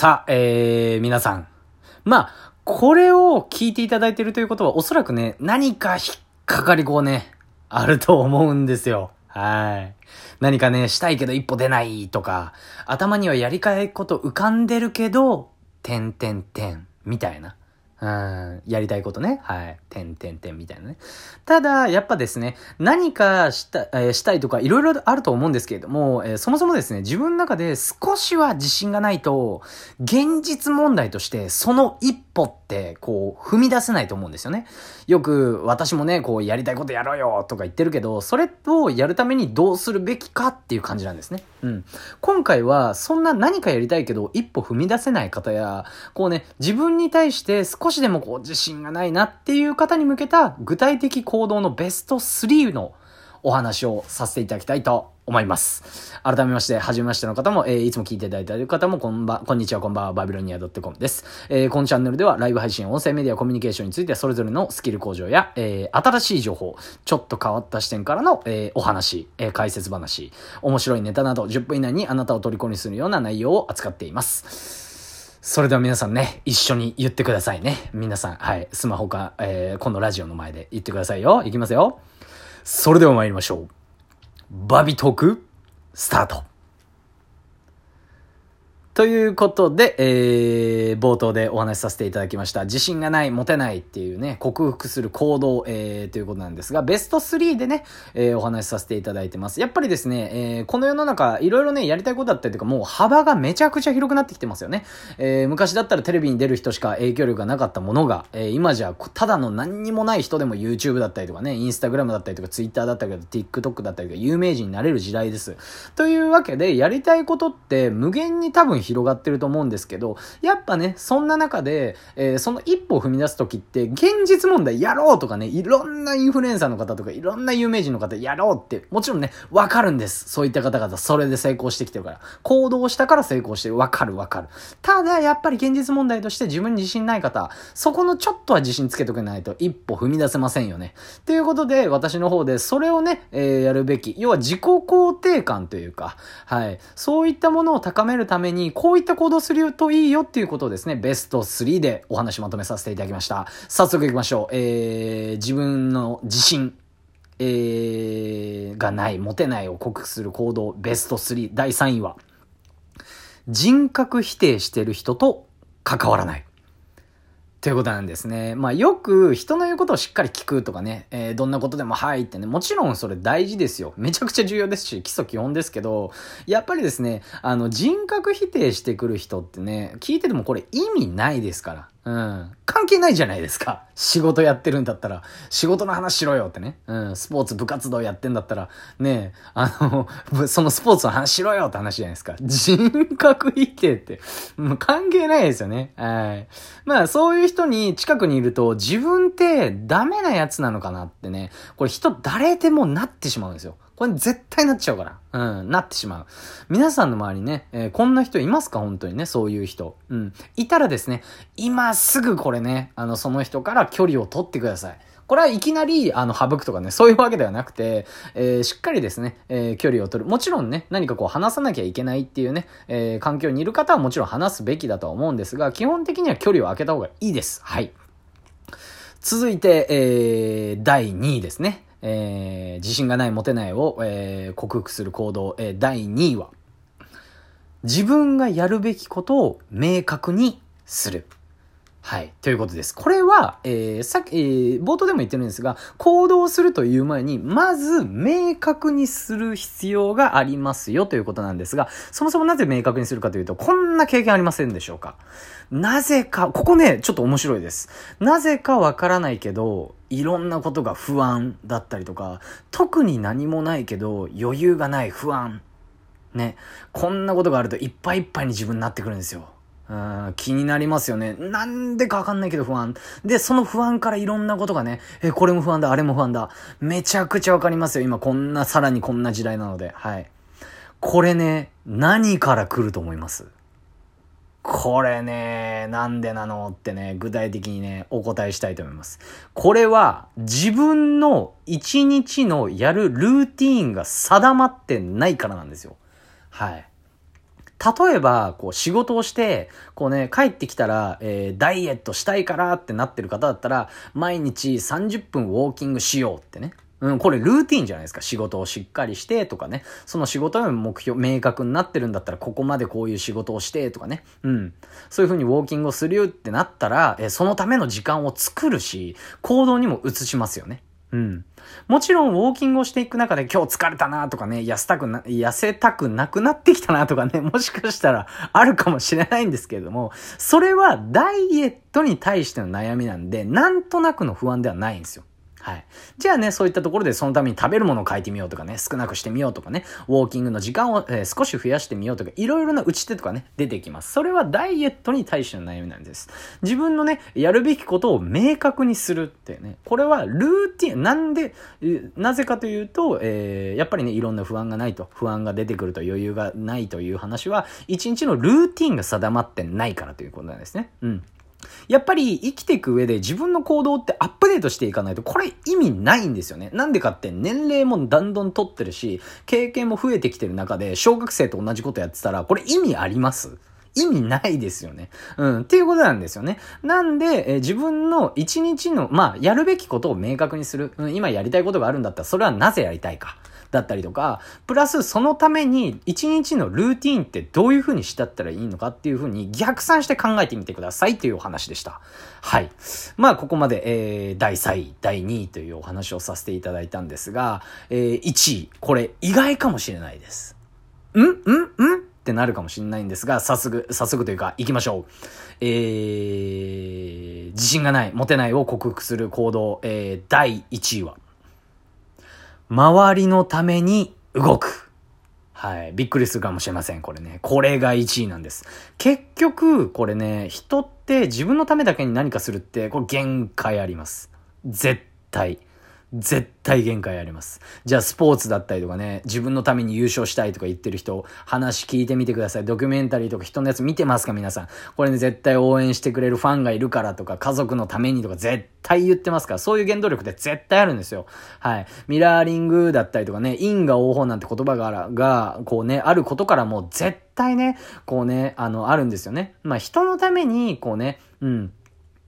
さあ、えー、皆さん。まあ、これを聞いていただいているということは、おそらくね、何か引っかかりこうね、あると思うんですよ。はい。何かね、したいけど一歩出ないとか、頭にはやりたいこと浮かんでるけど、てんてんてん、みたいな。うん、やりたいことね。はい。てんてんてんみたいなね。ただ、やっぱですね、何かした、えー、したいとか、いろいろあると思うんですけれども、えー、そもそもですね、自分の中で少しは自信がないと、現実問題として、その一歩って、こう、踏み出せないと思うんですよね。よく、私もね、こう、やりたいことやろうよとか言ってるけど、それをやるためにどうするべきかっていう感じなんですね。うん。今回は、そんな何かやりたいけど、一歩踏み出せない方や、こうね、自分に対して少しでもこう、自信がないなっていう方に向けた具体的行動のベスト3のお話をさせていただきたいと思います。改めまして、はじめましての方も、えー、いつも聞いていただいている方も、こんば、こんにちは、こんばんは、バビロニア .com です。えー、このチャンネルでは、ライブ配信、音声メディア、コミュニケーションについて、それぞれのスキル向上や、えー、新しい情報、ちょっと変わった視点からの、えー、お話、えー、解説話、面白いネタなど、10分以内にあなたを虜にするような内容を扱っています。それでは皆さんね、一緒に言ってくださいね。皆さん、はい、スマホか、えー、今度ラジオの前で言ってくださいよ。いきますよ。それでは参りましょう。バビトーク、スタート。ということで、えー、冒頭でお話しさせていただきました。自信がない、持てないっていうね、克服する行動、えー、ということなんですが、ベスト3でね、えー、お話しさせていただいてます。やっぱりですね、えー、この世の中、いろいろね、やりたいことだったりとか、もう幅がめちゃくちゃ広くなってきてますよね。えー、昔だったらテレビに出る人しか影響力がなかったものが、えー、今じゃ、ただの何にもない人でも YouTube だったりとかね、Instagram だったりとか Twitter だったりとか TikTok だったりとか有名人になれる時代です。というわけで、やりたいことって無限に多分広がってると思うんですけど、やっぱね、そんな中で、えー、その一歩を踏み出す時って、現実問題やろうとかね、いろんなインフルエンサーの方とか、いろんな有名人の方やろうって、もちろんね、わかるんです。そういった方々、それで成功してきてるから。行動したから成功してる。わかるわかる。ただ、やっぱり現実問題として自分に自信ない方、そこのちょっとは自信つけとけないと一歩踏み出せませんよね。ということで、私の方でそれをね、えー、やるべき。要は自己肯定感というか、はい。そういったものを高めるために、こういった行動するといいよっていうことをですね、ベスト3でお話まとめさせていただきました。早速行きましょう。えー、自分の自信、えー、がない、持てないを克服する行動、ベスト3、第3位は、人格否定してる人と関わらない。ということなんですね。まあよく人の言うことをしっかり聞くとかね、えー、どんなことでもはいってね、もちろんそれ大事ですよ。めちゃくちゃ重要ですし、基礎基本ですけど、やっぱりですね、あの人格否定してくる人ってね、聞いててもこれ意味ないですから。うん。関係ないじゃないですか。仕事やってるんだったら、仕事の話しろよってね。うん。スポーツ部活動やってんだったら、ねえあの、そのスポーツの話しろよって話じゃないですか。人格否定って、もう関係ないですよね。はい。まあ、そういう人に近くにいると、自分ってダメなやつなのかなってね、これ人誰でもなってしまうんですよ。これ絶対なっちゃうから。うん、なってしまう。皆さんの周りね、えー、こんな人いますか？本当にね、そういう人。うん。いたらですね、今すぐこれね、あの、その人から距離を取ってください。これはいきなり、あの、省くとかね、そういうわけではなくて、えー、しっかりですね、えー、距離を取る。もちろんね、何かこう話さなきゃいけないっていうね、えー、環境にいる方はもちろん話すべきだとは思うんですが、基本的には距離を空けた方がいいです。はい。続いて、えー、第2位ですね。えー、自信がない、持てないを、えー、克服する行動、えー、第2位は、自分がやるべきことを明確にする。はい。ということです。これは、えー、さっき、えー、冒頭でも言ってるんですが、行動するという前に、まず明確にする必要がありますよということなんですが、そもそもなぜ明確にするかというと、こんな経験ありませんでしょうか？なぜか、ここね、ちょっと面白いです。なぜかわからないけど、いろんなことが不安だったりとか、特に何もないけど、余裕がない不安。ね。こんなことがあるといっぱいいっぱいに自分になってくるんですよ。うん気になりますよね。なんでかわかんないけど不安。で、その不安からいろんなことがね、え、これも不安だ、あれも不安だ。めちゃくちゃわかりますよ。今こんな、さらにこんな時代なので。はい。これね、何から来ると思います？これね、なんでなのってね、具体的にね、お答えしたいと思います。これは、自分の一日のやるルーティーンが定まってないからなんですよ。はい。例えば、こう仕事をして、こうね、帰ってきたら、えー、ダイエットしたいからってなってる方だったら、毎日30分ウォーキングしようってね。うん、これルーティンじゃないですか。仕事をしっかりしてとかね。その仕事の目標、明確になってるんだったら、ここまでこういう仕事をしてとかね。うん。そういう風にウォーキングをするよってなったら、えそのための時間を作るし、行動にも移しますよね。うん。もちろん、ウォーキングをしていく中で今日疲れたなとかね、痩せたくな、痩せたくなくなってきたなとかね、もしかしたらあるかもしれないんですけれども、それはダイエットに対しての悩みなんで、なんとなくの不安ではないんですよ。はい。じゃあね、そういったところでそのために食べるものを変えてみようとかね、少なくしてみようとかね、ウォーキングの時間を、えー、少し増やしてみようとか、いろいろな打ち手とかね、出てきます。それはダイエットに対しての悩みなんです。自分のね、やるべきことを明確にするってね、これはルーティン、なんで、なぜかというと、えー、やっぱりね、いろんな不安がないと、不安が出てくると余裕がないという話は、一日のルーティンが定まってないからということなんですね。うん。やっぱり生きていく上で自分の行動ってアップデートしていかないと、これ意味ないんですよね。なんでかって年齢もだんだん取ってるし、経験も増えてきてる中で、小学生と同じことやってたら、これ意味あります？意味ないですよね。うん。っていうことなんですよね。なんで、え自分の一日の、まあ、やるべきことを明確にする。うん、今やりたいことがあるんだったら、それはなぜやりたいか。だったりとか、プラスそのために一日のルーティンってどういう風にしてったらいいのかっていう風に逆算して考えてみてくださいというお話でした。はい。まあ、ここまで、えー、第3位、第2位というお話をさせていただいたんですが、えー、1位、これ意外かもしれないです。んんんってなるかもしれないんですが、早速、早速というか、行きましょう。えー、自信がない、持てないを克服する行動、えー、第1位は、周りのために動く。はい。びっくりするかもしれません。これね。これが1位なんです。結局、これね、人って自分のためだけに何かするって、これ限界あります。絶対。絶対限界あります。じゃあスポーツだったりとかね、自分のために優勝したいとか言ってる人、話聞いてみてください。ドキュメンタリーとか人のやつ見てますか皆さん。これね、絶対応援してくれるファンがいるからとか、家族のためにとか絶対言ってますから、そういう原動力って絶対あるんですよ。はい。ミラーリングだったりとかね、因果応報なんて言葉が、が、こうね、あることからも絶対ね、こうね、あの、あるんですよね。まあ人のために、こうね、うん。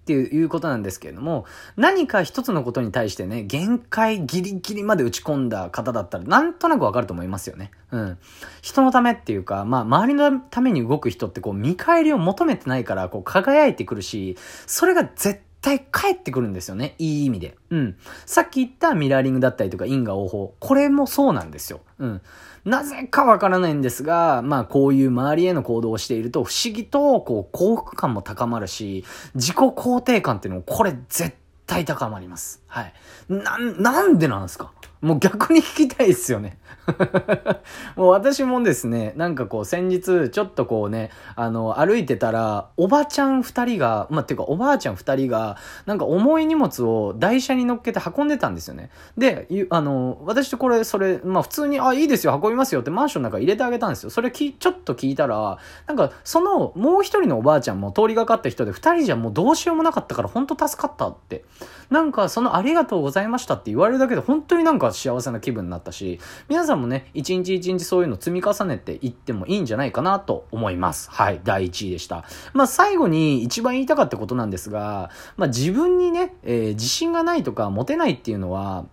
っていうことなんですけれども、何か一つのことに対してね、限界ギリギリまで打ち込んだ方だったら、なんとなくわかると思いますよね。うん。人のためっていうか、まあ、周りのために動く人ってこう、見返りを求めてないから、こう、輝いてくるし、それが絶対返ってくるんですよね。いい意味で。うん。さっき言ったミラーリングだったりとか因果応報。これもそうなんですよ。うん。なぜかわからないんですが、まあこういう周りへの行動をしていると不思議とこう幸福感も高まるし、自己肯定感っていうのもこれ絶対高まります。はい。な、なんでなんですか？もう逆に聞きたいですよね もう私もですね、なんかこう先日ちょっとこうね、あの歩いてたら、おばちゃん二人が、まあ、ていうかおばあちゃん二人が、なんか重い荷物を台車に乗っけて運んでたんですよね。で、あの、私とこれ、それ、まあ普通に、あ、いいですよ、運びますよってマンションの中入れてあげたんですよ。それき、ちょっと聞いたら、なんかそのもう一人のおばあちゃんも通りがかった人で二人じゃもうどうしようもなかったから本当助かったって。なんかそのありがとうございましたって言われるだけで本当になんか幸せな気分になったし、皆さんもね、一日一日そういうの積み重ねていってもいいんじゃないかなと思います。はい、第1位でした。まあ最後に一番言いたかったことなんですが、まあ自分にね、えー、自信がないとか持てないっていうのは、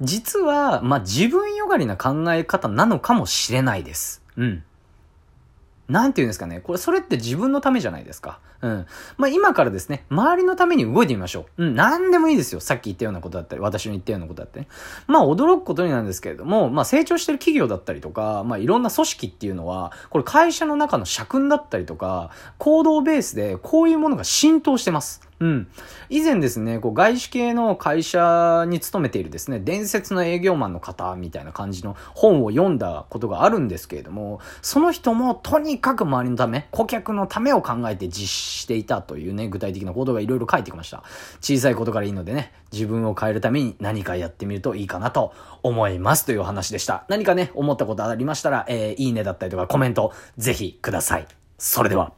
実は、まあ自分よがりな考え方なのかもしれないです。うん。なんて言うんですかね。これ、それって自分のためじゃないですか。うん。まあ、今からですね、周りのために動いてみましょう。うん、なんでもいいですよ。さっき言ったようなことだったり、私の言ったようなことだったり、まあ、驚くことになんですけれども、まあ、成長してる企業だったりとか、まあ、いろんな組織っていうのは、これ会社の中の社訓だったりとか、行動ベースでこういうものが浸透してます。うん。以前ですね、こう外資系の会社に勤めているですね、伝説の営業マンの方みたいな感じの本を読んだことがあるんですけれども、その人もとにかく周りのため、顧客のためを考えて実施していたというね、具体的な行動がいろいろ書いてきました。小さいことからいいのでね、自分を変えるために何かやってみるといいかなと思いますというお話でした。何かね、思ったことありましたら、えー、いいねだったりとかコメントぜひください。それでは。